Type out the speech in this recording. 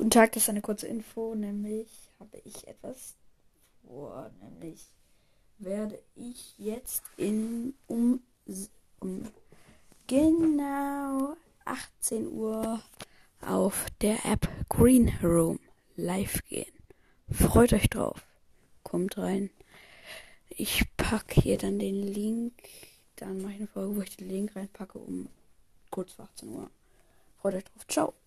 Guten Tag, das ist eine kurze Info, nämlich habe ich etwas vor, nämlich werde ich jetzt in um, um genau 18 Uhr auf der App Green Room live gehen. Freut euch drauf. Kommt rein. Ich packe hier dann den Link. Dann mache ich eine Folge, wo ich den Link reinpacke um kurz vor 18 Uhr. Freut euch drauf. Ciao.